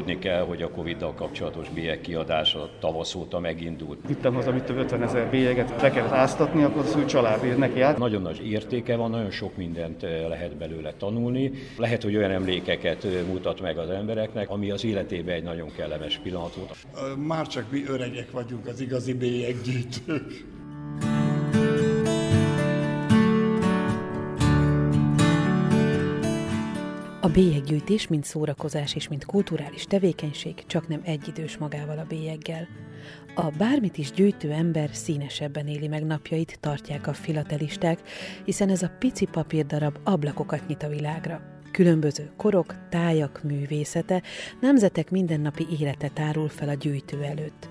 Tudni kell, hogy a Covid-dal kapcsolatos bélyeg kiadás a tavasz óta megindult. Vittem haza, mit több 50 ezer bélyeget, le kellett áztatni, akkor az új család neki át. Nagyon nagy értéke van, nagyon sok mindent lehet belőle tanulni. Lehet, hogy olyan emlékeket mutat meg az embereknek, ami az életében egy nagyon kellemes pillanat volt. Már csak mi öregek vagyunk az igazi bélyeggyűjtők. Bélyeggyűjtés, mint szórakozás és mint kulturális tevékenység csak nem egyidős magával a bélyeggel. A bármit is gyűjtő ember színesebben éli meg napjait, tartják a filatelisták, hiszen ez a pici papírdarab ablakokat nyit a világra. Különböző korok, tájak művészete, nemzetek mindennapi élete tárul fel a gyűjtő előtt.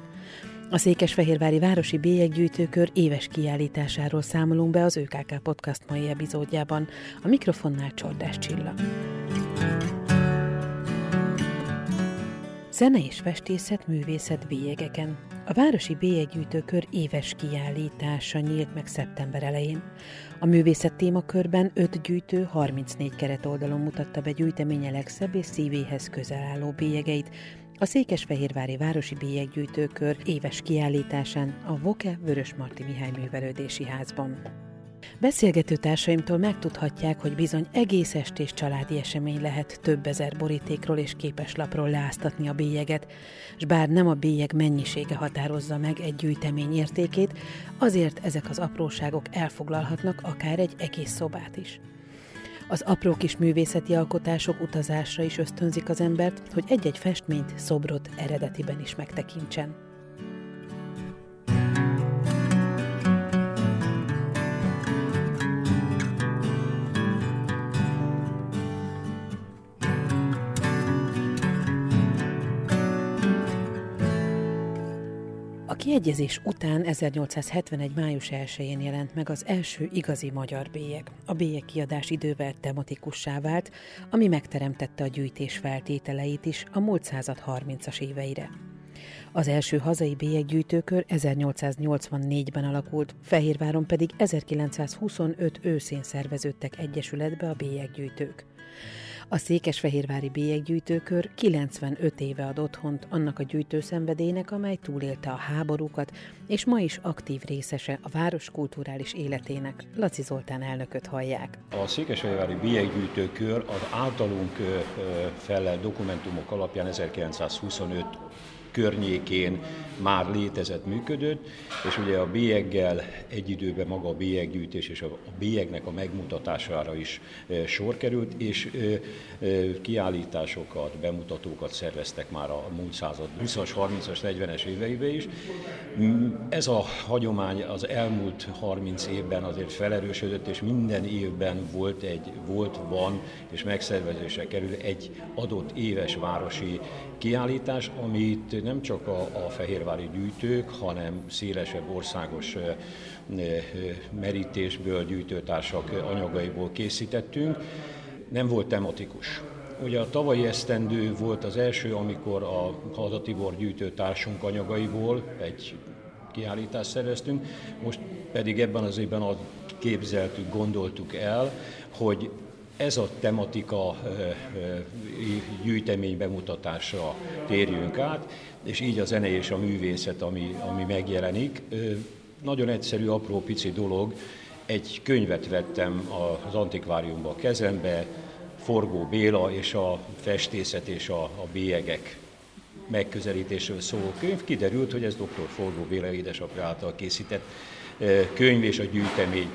A Székesfehérvári Városi Bélyeggyűjtőkör éves kiállításáról számolunk be az ÖKK Podcast mai epizódjában. A mikrofonnál Csordás Csilla. Zene és festészet, művészet bélyegeken. A Városi Bélyeggyűjtőkör éves kiállítása nyílt meg szeptember elején. A művészet témakörben öt gyűjtő 34 keretoldalon mutatta be gyűjteménye legszebb és szívéhez közel álló bélyegeit, a Székesfehérvári Városi Bélyeggyűjtőkör éves kiállításán a Voke Vörös Marti Mihály Művelődési Házban. Beszélgető társaimtól megtudhatják, hogy bizony egész estés családi esemény lehet több ezer borítékról és képeslapról leáztatni a bélyeget, s bár nem a bélyeg mennyisége határozza meg egy gyűjtemény értékét, azért ezek az apróságok elfoglalhatnak akár egy egész szobát is. Az apró kis művészeti alkotások utazásra is ösztönzik az embert, hogy egy-egy festményt, szobrot eredetiben is megtekintsen. Kiegyezés után 1871. május 1-én jelent meg az első igazi magyar bélyeg. A bélyeg kiadás idővel tematikussá vált, ami megteremtette a gyűjtés feltételeit is a múlt század 30-as éveire. Az első hazai bélyeggyűjtőkör 1884-ben alakult, Fehérváron pedig 1925 őszén szerveződtek egyesületbe a bélyeggyűjtők. A Székesfehérvári bélyeggyűjtőkör 95 éve ad otthont annak a gyűjtőszenvedélynek, amely túlélte a háborúkat, és ma is aktív részese a város kulturális életének. Laci Zoltán elnököt hallják. A Székesfehérvári bélyeggyűjtőkör az általunk fellelt dokumentumok alapján 1925 környékén már létezett, működött, és ugye a bélyeggel egy időben maga a bélyeggyűjtés és a bélyegnek a megmutatására is e, sor került, és e, e, kiállításokat, bemutatókat szerveztek már a múlt század 20-as, 30-as, 40-es éveibe is. Mm, ez a hagyomány az elmúlt 30 évben azért felerősödött, és minden évben volt egy, volt, van, és megszervezésre kerül egy adott éves városi kiállítás, amit nem csak a, a fehérvári gyűjtők, hanem szélesebb országos merítésből, gyűjtőtársak anyagaiból készítettünk. Nem volt tematikus. Ugye a tavalyi esztendő volt az első, amikor a Hada Tibor gyűjtőtársunk anyagaiból egy kiállítást szerveztünk, most pedig ebben az évben a képzeltük, gondoltuk el, hogy ez a tematika gyűjtemény bemutatásra térjünk át, és így a zene és a művészet, ami, ami megjelenik. Nagyon egyszerű, apró, pici dolog. Egy könyvet vettem az antikváriumba kezembe, Forgó Béla és a festészet és a, a bélyegek megközelítésről szóló könyv. Kiderült, hogy ez dr. Forgó Béla édesapja által készített könyv és a gyűjtemény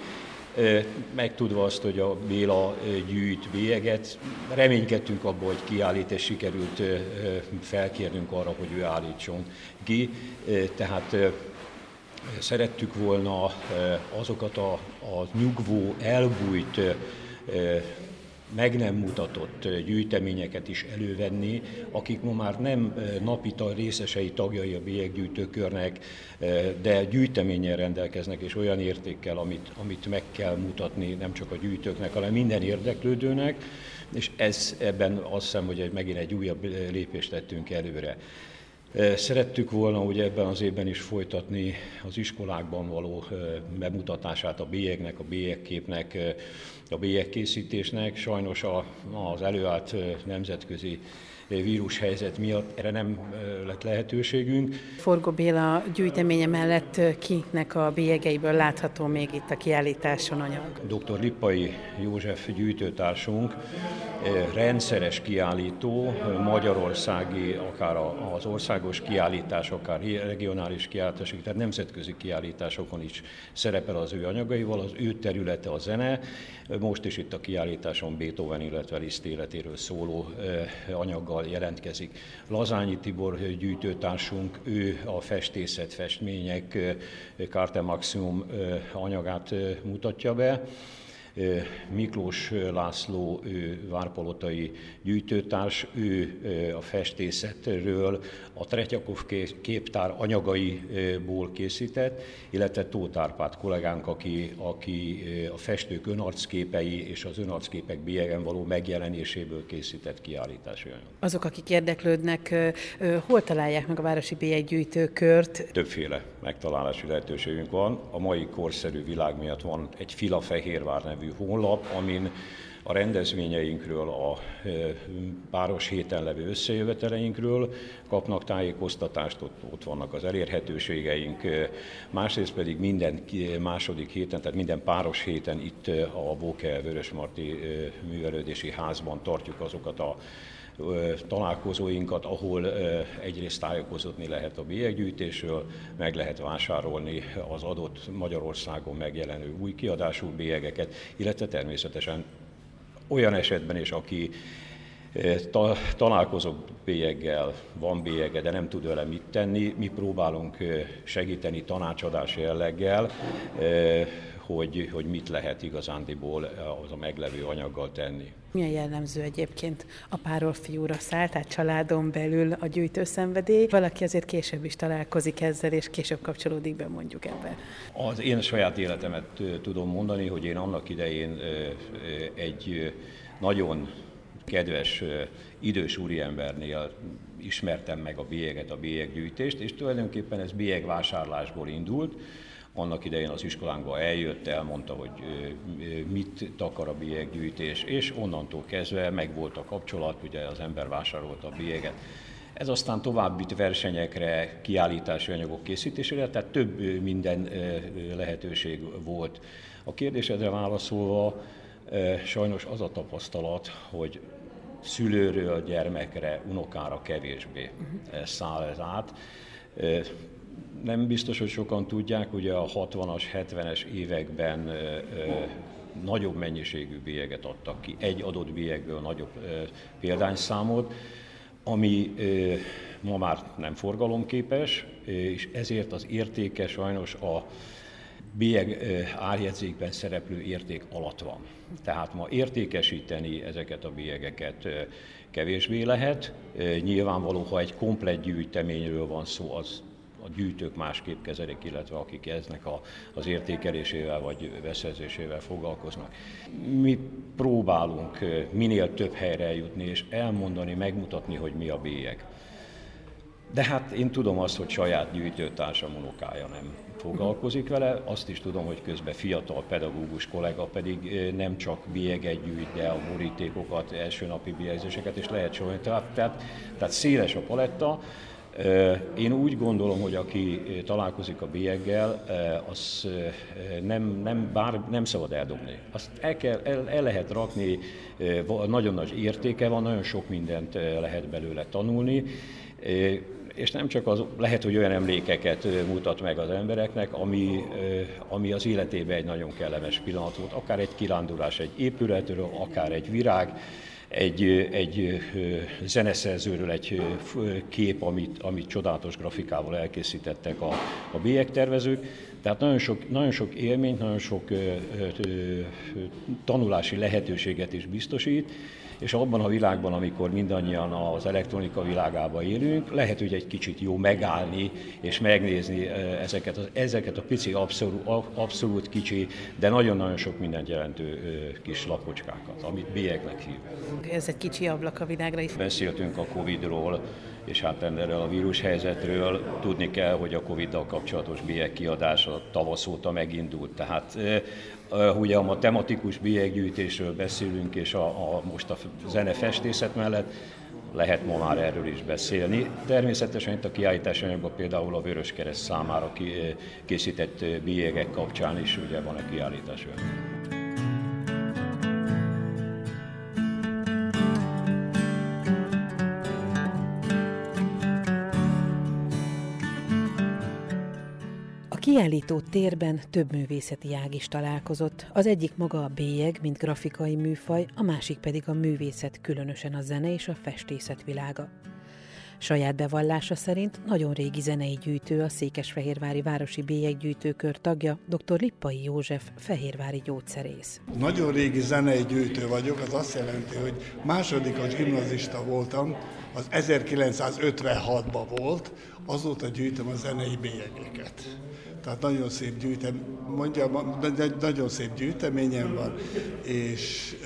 megtudva azt, hogy a Béla gyűjt bélyeget, reménykedtünk abból, hogy kiállít, és sikerült felkérnünk arra, hogy ő állítson ki. Tehát szerettük volna azokat a, a nyugvó, elbújt meg nem mutatott gyűjteményeket is elővenni, akik ma már nem napi részesei tagjai a bélyeggyűjtőkörnek, de gyűjteményen rendelkeznek, és olyan értékkel, amit, amit meg kell mutatni nem csak a gyűjtőknek, hanem minden érdeklődőnek, és ez ebben azt hiszem, hogy megint egy újabb lépést tettünk előre. Szerettük volna ugye ebben az évben is folytatni az iskolákban való bemutatását a bélyegnek, a bélyegképnek, a bélyegkészítésnek. Sajnos az előállt nemzetközi vírushelyzet miatt erre nem lett lehetőségünk. Forgó Béla gyűjteménye mellett kinek a bélyegeiből látható még itt a kiállításon anyag? Dr. Lippai József gyűjtőtársunk rendszeres kiállító, magyarországi, akár az országos kiállítás, akár regionális kiállítások, tehát nemzetközi kiállításokon is szerepel az ő anyagaival, az ő területe a zene. Most is itt a kiállításon Beethoven, illetve Liszt életéről szóló anyaggal jelentkezik. Lazányi Tibor gyűjtőtársunk, ő a festészet, festmények, Carte Maximum anyagát mutatja be. Miklós László, ő várpalotai gyűjtőtárs, ő a festészetről, a Tretyakov képtár anyagaiból készített, illetve Tóth Árpád kollégánk, aki, aki a festők önarcképei és az önarcképek bélyegen való megjelenéséből készített kiállítási anyag. Azok, akik érdeklődnek, hol találják meg a Városi Bélyeggyűjtőkört? Többféle megtalálási lehetőségünk van. A mai korszerű világ miatt van egy Filafehérvár nevű honlap, amin a rendezvényeinkről, a páros héten levő összejöveteleinkről kapnak tájékoztatást, ott, ott vannak az elérhetőségeink, másrészt pedig minden második héten, tehát minden páros héten itt a Bóke Vörösmarty Művelődési Házban tartjuk azokat a találkozóinkat, ahol egyrészt tájékozódni lehet a bélyeggyűjtésről, meg lehet vásárolni az adott Magyarországon megjelenő új kiadású bélyegeket, illetve természetesen olyan esetben is, aki ta, találkozok bélyeggel, van bélyege, de nem tud vele mit tenni, mi próbálunk segíteni tanácsadás jelleggel, hogy, hogy mit lehet igazándiból az a meglevő anyaggal tenni. Milyen jellemző egyébként a páról fiúra szállt, tehát családon belül a gyűjtőszenvedély? Valaki azért később is találkozik ezzel, és később kapcsolódik be mondjuk ebbe. Az én saját életemet tudom mondani, hogy én annak idején egy nagyon kedves idős úriembernél ismertem meg a bélyeget, a bélyeggyűjtést, és tulajdonképpen ez bélyegvásárlásból indult, annak idején az iskolánkba eljött, elmondta, hogy mit takar a bélyeggyűjtés, és onnantól kezdve megvolt a kapcsolat, ugye az ember vásárolta a bélyeget. Ez aztán további versenyekre, kiállítási anyagok készítésére, tehát több minden lehetőség volt. A kérdésedre válaszolva, sajnos az a tapasztalat, hogy szülőről gyermekre, unokára kevésbé száll ez át nem biztos, hogy sokan tudják, ugye a 60-as, 70-es években ö, nagyobb mennyiségű bélyeget adtak ki, egy adott bélyegből nagyobb ö, példányszámot, ami ö, ma már nem forgalomképes, és ezért az értéke sajnos a bélyeg árjegyzékben szereplő érték alatt van. Tehát ma értékesíteni ezeket a bélyegeket kevésbé lehet. Nyilvánvaló, ha egy komplet gyűjteményről van szó, az a gyűjtők másképp kezelik, illetve akik eznek a, az értékelésével vagy beszerzésével foglalkoznak. Mi próbálunk minél több helyre eljutni és elmondani, megmutatni, hogy mi a bélyeg. De hát én tudom azt, hogy saját gyűjtőtársam unokája nem foglalkozik vele, azt is tudom, hogy közben fiatal pedagógus kollega pedig nem csak bélyeget gyűjt, de a borítékokat, első napi bélyegzéseket, és lehet sorolni. Tehát, tehát, tehát széles a paletta, én úgy gondolom, hogy aki találkozik a bélyeggel, az nem, nem, bár nem szabad eldobni. Azt el, kell, el, el lehet rakni, nagyon nagy értéke van, nagyon sok mindent lehet belőle tanulni, és nem csak az, lehet, hogy olyan emlékeket mutat meg az embereknek, ami, ami az életében egy nagyon kellemes pillanat volt, akár egy kirándulás egy épületről, akár egy virág, egy, egy zeneszerzőről egy kép, amit, amit csodálatos grafikával elkészítettek a, a bélyegtervezők. Tehát nagyon sok, nagyon sok élményt, nagyon sok ö, ö, tanulási lehetőséget is biztosít, és abban a világban, amikor mindannyian az elektronika világában élünk, lehet, hogy egy kicsit jó megállni és megnézni ezeket, ezeket a pici, abszolút, abszolút kicsi, de nagyon-nagyon sok mindent jelentő kis lapocskákat, amit bélyegnek hív. Ez egy kicsi ablak a világra. Beszéltünk a Covid-ról, és hát erről a vírus helyzetről tudni kell, hogy a Covid-dal kapcsolatos bélyeg kiadása tavasz óta megindult. Tehát ugye a tematikus bélyeggyűjtésről beszélünk, és a, a, most a zenefestészet mellett lehet ma már erről is beszélni. Természetesen itt a kiállítás anyagban például a Vöröskereszt számára készített bélyegek kapcsán is ugye van a kiállítás anyag. Kiállító térben több művészeti ág is találkozott. Az egyik maga a bélyeg, mint grafikai műfaj, a másik pedig a művészet, különösen a zene és a festészet világa. Saját bevallása szerint nagyon régi zenei gyűjtő, a Székesfehérvári Városi Bélyeggyűjtőkör tagja, dr. Lippai József, fehérvári gyógyszerész. Nagyon régi zenei gyűjtő vagyok, az azt jelenti, hogy másodikos gimnazista voltam, az 1956-ban volt, azóta gyűjtöm a zenei bélyegeket. Tehát nagyon szép gyűjtem, mondja, nagyon szép gyűjteményem van, és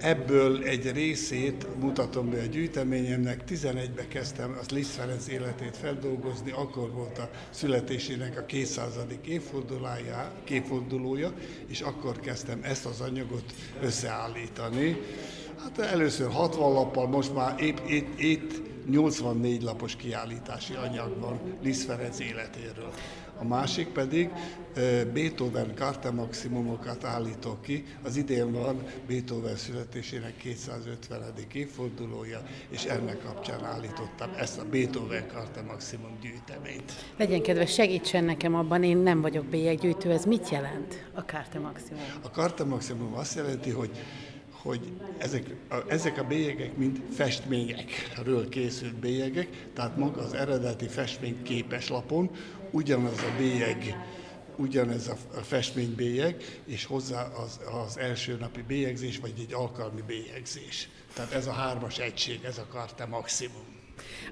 ebből egy részét mutatom be a gyűjteményemnek. 11-ben kezdtem az Liszt Ferenc életét feldolgozni, akkor volt a születésének a 200. évfordulója, és akkor kezdtem ezt az anyagot összeállítani. Hát először 60 lappal, most már épp, épp, épp 84 lapos kiállítási anyag van Liszt Ferenc életéről a másik pedig Beethoven Karte maximumokat állítok ki. Az idén van Beethoven születésének 250. évfordulója, és ennek kapcsán állítottam ezt a Beethoven Karte maximum gyűjteményt. Legyen kedves, segítsen nekem abban, én nem vagyok bélyeggyűjtő, ez mit jelent a Karte maximum? A Karte maximum azt jelenti, hogy hogy ezek a, ezek a bélyegek mind festményekről készült bélyegek, tehát maga az eredeti festmény képes lapon, ugyanaz a bélyeg, ugyanez a festménybélyeg, és hozzá az, az első napi bélyegzés, vagy egy alkalmi bélyegzés. Tehát ez a hármas egység, ez a karte maximum.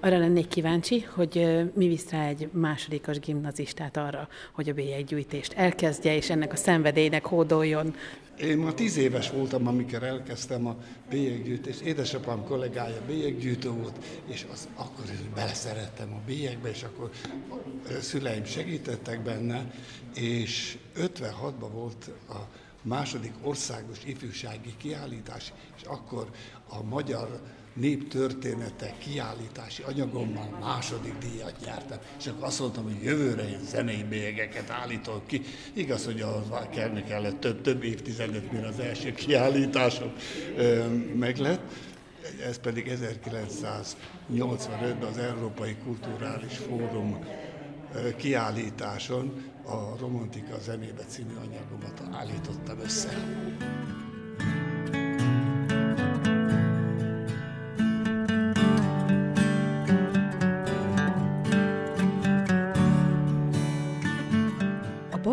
Arra lennék kíváncsi, hogy mi visz rá egy másodikos gimnazistát arra, hogy a bélyeggyűjtést elkezdje, és ennek a szenvedélynek hódoljon. Én ma tíz éves voltam, amikor elkezdtem a bélyeggyűjtést. Édesapám kollégája bélyeggyűjtő volt, és az, akkor beleszerettem a bélyegbe, és akkor a szüleim segítettek benne, és 56-ban volt a második országos ifjúsági kiállítás, és akkor a magyar néptörténete kiállítási anyagommal második díjat nyertem, és akkor azt mondtam, hogy jövőre én zenei bélyegeket állítok ki. Igaz, hogy az kellene kellett több, több évtizedet, mire az első kiállításom meg lett. Ez pedig 1985-ben az Európai Kulturális Fórum kiállításon a Romantika zenébe című anyagomat állítottam össze.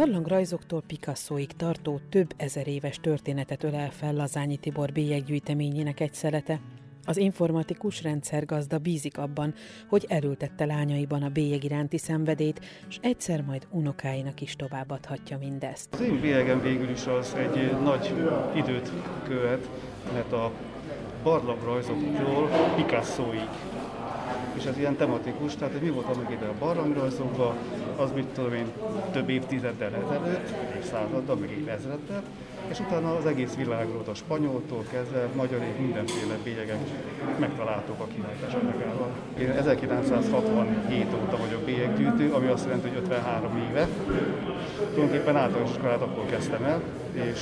Barlangrajzoktól Picassoig tartó több ezer éves történetet ölel fel Lazányi Tibor bélyeggyűjteményének egy szelete. Az informatikus rendszergazda bízik abban, hogy elültette lányaiban a bélyeg iránti szenvedét, és egyszer majd unokáinak is továbbadhatja mindezt. Az én bélyegem végül is az egy nagy időt követ, mert a barlangrajzoktól Picassoig és ez ilyen tematikus, tehát hogy mi volt annak ide a barlangrajzokban, az mit tudom én, több évtizeddel ezelőtt, századdal, meg évezreddel, és utána az egész világról, a spanyoltól kezdve, magyarig mindenféle bélyegek megtaláltuk a kiállítás anyagával. Én 1967 óta vagyok bélyeggyűjtő, ami azt jelenti, hogy 53 éve. Tulajdonképpen általános iskolát akkor kezdtem el, és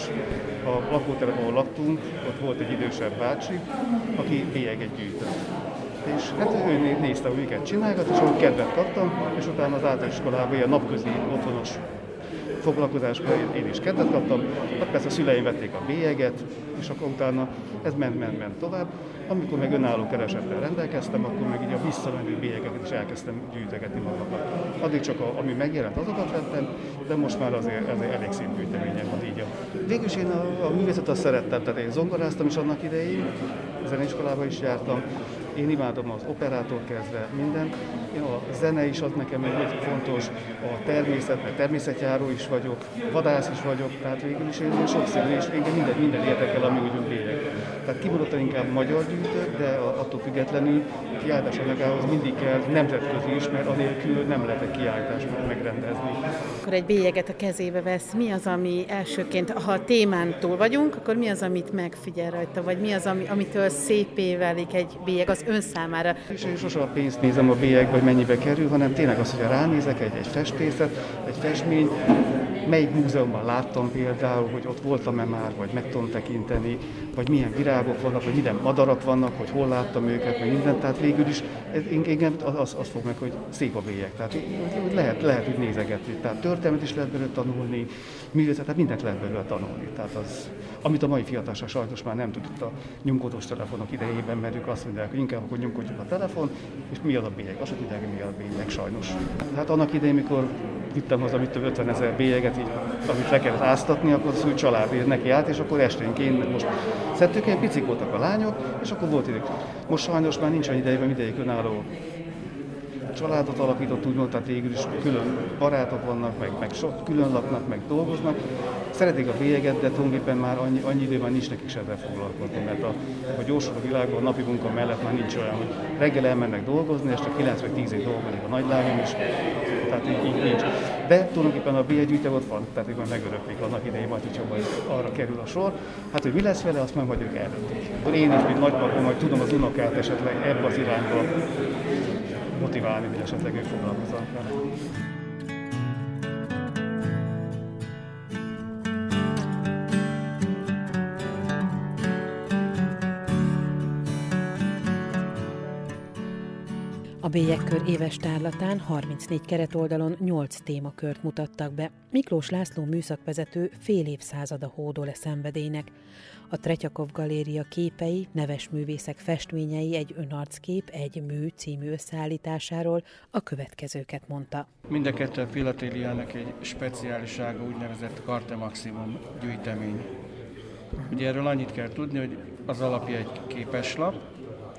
a lakótelep, ahol laktunk, ott volt egy idősebb bácsi, aki bélyeget gyűjtött és hát ő nézte, hogy miket csinálgat, és ahol kedvet kaptam, és utána az általános iskolában ilyen napközi otthonos foglalkozásban én, is kedvet kaptam, hát persze a szüleim vették a bélyeget, és akkor utána ez ment, ment, ment tovább. Amikor meg önálló keresettel rendelkeztem, akkor meg így a visszamenő bélyegeket is elkezdtem gyűjtögetni magamnak. Addig csak a, ami megjelent, azokat vettem, de most már azért, azért elég szép gyűjteményem van így. Végül is én a, a művészetet szerettem, tehát én zongoráztam is annak idején, zeneiskolában is jártam, Én imádom az operától kezdve minden. A zene is az nekem egy fontos, a természet, mert természetjáró is vagyok, vadász is vagyok, tehát végül is én sokszínű, és engem minden, minden érdekel, ami úgy bélyeg. Tehát kimondottan inkább magyar gyűjtök, de attól függetlenül kiállítás anyagához mindig kell nemzetközi is, mert anélkül nem lehet egy kiállítást megrendezni. Akkor egy bélyeget a kezébe vesz, mi az, ami elsőként, ha a témán túl vagyunk, akkor mi az, amit megfigyel rajta, vagy mi az, ami, amitől szépé válik egy bélyeg az ön számára? És én sosem a pénzt nézem a bélyegbe, mennyibe kerül, hanem tényleg az, hogy ránézek egy, egy festészet, egy festmény, melyik múzeumban láttam például, hogy ott voltam-e már, vagy meg tudom tekinteni, vagy milyen virágok vannak, vagy milyen madarak vannak, hogy hol láttam őket, meg mindent. Tehát végül is engem az, az fog meg, hogy szép a bélyek. Tehát lehet, lehet úgy nézegetni. Tehát történelmet is lehet belőle tanulni, művészetet, tehát mindent lehet belőle tanulni. Tehát az, amit a mai fiatalság sajnos már nem tud itt a nyomkodós telefonok idejében, mert ők azt mondják, hogy inkább akkor nyomkodjuk a telefon, és mi az a bélyeg? Azt hogy mi a bélyeg sajnos. Hát annak idején, mikor vittem haza mit 50 ezer bélyeget, így, amit le kellett áztatni, akkor az új család neki át, és akkor esténként most szedtük, ilyen picik voltak a lányok, és akkor volt idő. Most sajnos már nincs annyi idejében ideig önálló családot alapított, úgymond, tehát végül is külön barátok vannak, meg, meg sok külön laknak, meg dolgoznak. Szeretik a bélyeget, de tulajdonképpen már annyi, annyi idő már nincs nekik se ezzel foglalkozni, mert a, a gyorsul a világban, a napi munka mellett már nincs olyan, hogy reggel elmennek dolgozni, este 9 vagy 10 év dolgozik a nagylányom is, tehát így, így nincs. De tulajdonképpen a bélyegyűjtő ott van, tehát ők megöröklik annak idején, majd arra kerül a sor. Hát, hogy mi lesz vele, azt meg ők eldöntik. Én is, mint nagypapa, majd tudom az unokát esetleg ebbe az irányba motiválni, hogy esetleg ők foglalkozzanak vele. A Bélyekkör éves tárlatán 34 keretoldalon 8 témakört mutattak be. Miklós László műszakvezető fél évszázada hódol e szenvedélynek. A Tretyakov Galéria képei, neves művészek festményei egy önarckép, egy mű című összeállításáról a következőket mondta. Mind a kettő a egy speciálisága, úgynevezett Carte Maximum gyűjtemény. Ugye erről annyit kell tudni, hogy az alapja egy képeslap,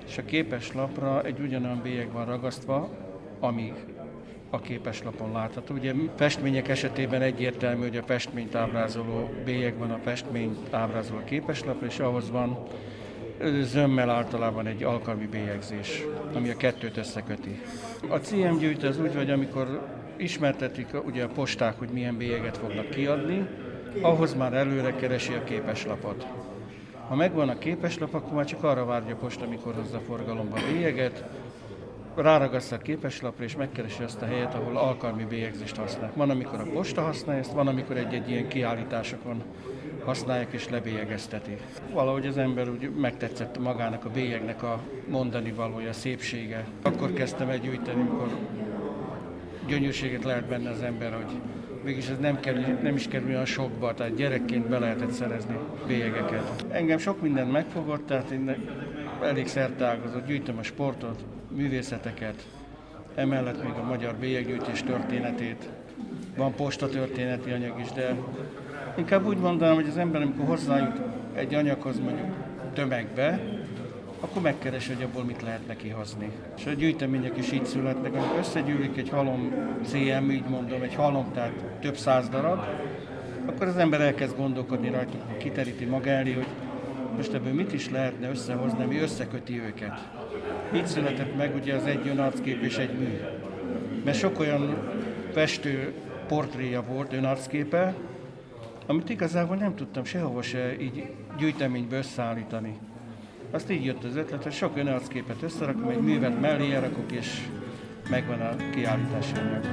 és a képeslapra egy ugyanolyan bélyeg van ragasztva, ami a képeslapon látható. Ugye festmények esetében egyértelmű, hogy a festményt ábrázoló bélyeg van a festményt ábrázoló képeslapra, és ahhoz van zömmel általában egy alkalmi bélyegzés, ami a kettőt összeköti. A Cím gyűjtő az úgy, hogy amikor ismertetik ugye a posták, hogy milyen bélyeget fognak kiadni, ahhoz már előre keresi a képeslapot. Ha megvan a képeslap, akkor már csak arra várja a posta, amikor hozza forgalomba a bélyeget, ráragassza a képeslapra és megkeresi azt a helyet, ahol alkalmi bélyegzést használ. Van, amikor a posta használja ezt, van, amikor egy-egy ilyen kiállításokon használják és lebélyegezteti. Valahogy az ember úgy megtetszett magának a bélyegnek a mondani valója, a szépsége. Akkor kezdtem el gyűjteni, amikor gyönyörséget lehet benne az ember, hogy mégis ez nem, kerül, nem is kerül olyan sokba, tehát gyerekként be lehetett szerezni bélyegeket. Engem sok minden megfogott, tehát én elég szertágazott, gyűjtöm a sportot, művészeteket, emellett még a magyar bélyeggyűjtés történetét, van posta történeti anyag is, de inkább úgy mondanám, hogy az ember, amikor hozzájut egy anyaghoz mondjuk tömegbe, akkor megkeres, hogy abból mit lehet neki hozni. És a gyűjtemények is így születnek, amikor összegyűlik egy halom CM, így mondom, egy halom, tehát több száz darab, akkor az ember elkezd gondolkodni rajtuk, kiteríti maga elé, hogy most ebből mit is lehetne összehozni, ami összeköti őket. Így született meg ugye az egy önarckép és egy mű. Mert sok olyan festő portréja volt, önarcképe, amit igazából nem tudtam sehova se így gyűjteménybe összeállítani. Azt így jött az ötlet, hogy sok önarcképet összerakom, egy művet mellé rakok, és megvan a kiállítási anyag.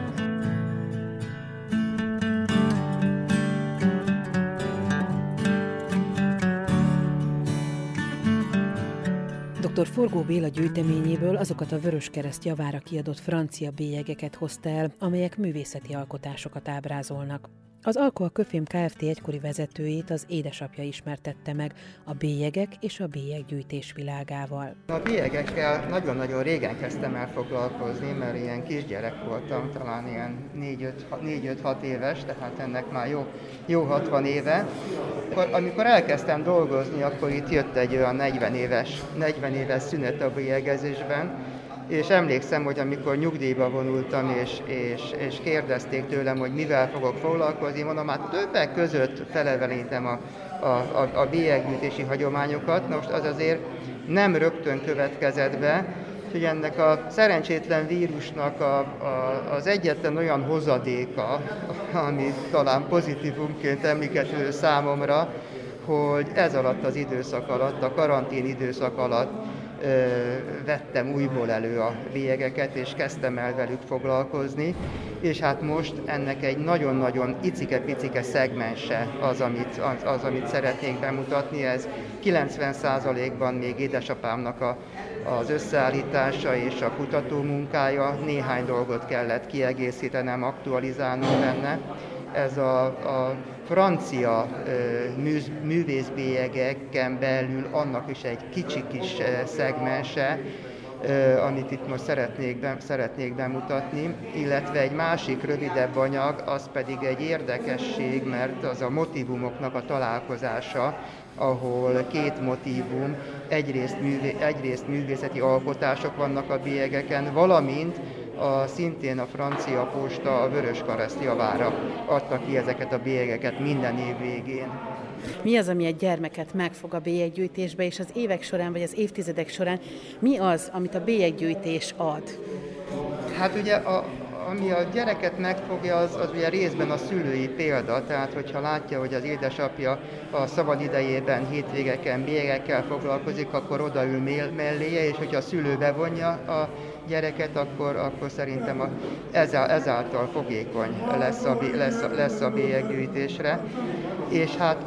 Dr. Forgó Béla gyűjteményéből azokat a Vöröskereszt javára kiadott francia bélyegeket hozta el, amelyek művészeti alkotásokat ábrázolnak. Az Alkoa Köfém Kft. egykori vezetőjét az édesapja ismertette meg a bélyegek és a bélyeggyűjtés világával. A bélyegekkel nagyon-nagyon régen kezdtem el foglalkozni, mert ilyen kisgyerek voltam, talán ilyen 4-5-6 éves, tehát ennek már jó, jó 60 éve. Akkor, amikor elkezdtem dolgozni, akkor itt jött egy olyan 40 éves, 40 éves szünet a bélyegezésben, és emlékszem, hogy amikor nyugdíjba vonultam, és, és, és kérdezték tőlem, hogy mivel fogok foglalkozni, mondom, hát többek között felevelítem a, a, a, a bélyeggyűjtési hagyományokat. Most az azért nem rögtön következett be, hogy ennek a szerencsétlen vírusnak a, a, az egyetlen olyan hozadéka, ami talán pozitívumként emlékező számomra, hogy ez alatt az időszak alatt, a karantén időszak alatt vettem újból elő a bélyegeket, és kezdtem el velük foglalkozni, és hát most ennek egy nagyon-nagyon icike-picike szegmense az, amit, az, az, amit szeretnénk bemutatni. Ez 90%-ban még édesapámnak a, az összeállítása és a kutató munkája, néhány dolgot kellett kiegészítenem, aktualizálnom benne. Ez a, a francia művészbélyegeken belül annak is egy kicsi kis szegmense, amit itt most szeretnék, be, szeretnék bemutatni, illetve egy másik rövidebb anyag, az pedig egy érdekesség, mert az a motivumoknak a találkozása, ahol két motívum, egyrészt, művé, egyrészt művészeti alkotások vannak a bélyegeken, valamint a, szintén a francia posta a Vörös Kareszt javára adta ki ezeket a bélyegeket minden év végén. Mi az, ami egy gyermeket megfog a bélyeggyűjtésbe, és az évek során, vagy az évtizedek során mi az, amit a bélyeggyűjtés ad? Hát ugye a, ami a gyereket megfogja, az, az ugye részben a szülői példa, tehát hogyha látja, hogy az édesapja a szabad idejében, hétvégeken, bélyegekkel foglalkozik, akkor odaül melléje, és hogyha a szülő bevonja a gyereket, akkor, akkor szerintem a, ezáltal fogékony lesz a, lesz, lesz a bélyeggyűjtésre. És hát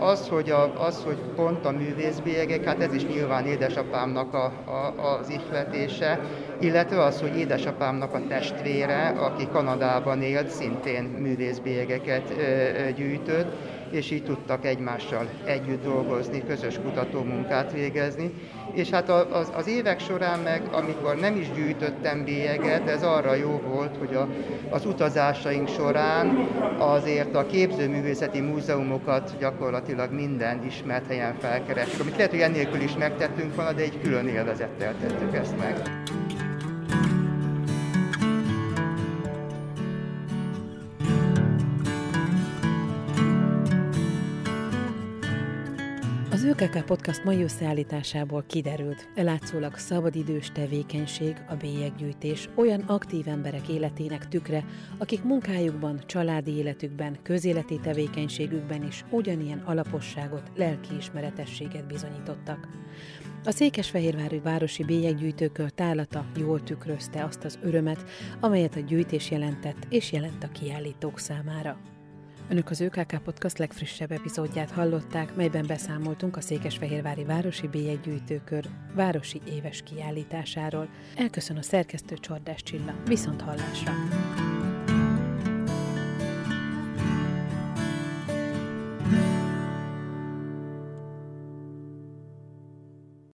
az, hogy, a, az, hogy pont a művészbélyegek, hát ez is nyilván édesapámnak a, a, az ihletése, illetve az, hogy édesapámnak a testvére, aki Kanadában élt, szintén művészbélyegeket gyűjtött, és így tudtak egymással együtt dolgozni, közös kutatómunkát végezni. És hát az, az évek során meg, amikor nem is gyűjtöttem bélyeget, ez arra jó volt, hogy a, az utazásaink során azért a képzőművészeti múzeumokat gyakorlatilag minden ismert helyen felkerestük, amit lehet, hogy ennélkül is megtettünk volna, de egy külön élvezettel tettük ezt meg. ÖKK Podcast mai összeállításából kiderült, látszólag szabadidős tevékenység, a bélyeggyűjtés olyan aktív emberek életének tükre, akik munkájukban, családi életükben, közéleti tevékenységükben is ugyanilyen alaposságot, lelkiismeretességet bizonyítottak. A Székesfehérvári Városi Bélyeggyűjtőkör tálata jól tükrözte azt az örömet, amelyet a gyűjtés jelentett és jelent a kiállítók számára. Önök az ÖKK Podcast legfrissebb epizódját hallották, melyben beszámoltunk a Székesfehérvári Városi Bélyeggyűjtőkör városi éves kiállításáról. Elköszön a szerkesztő Csordás Csilla. Viszont hallásra!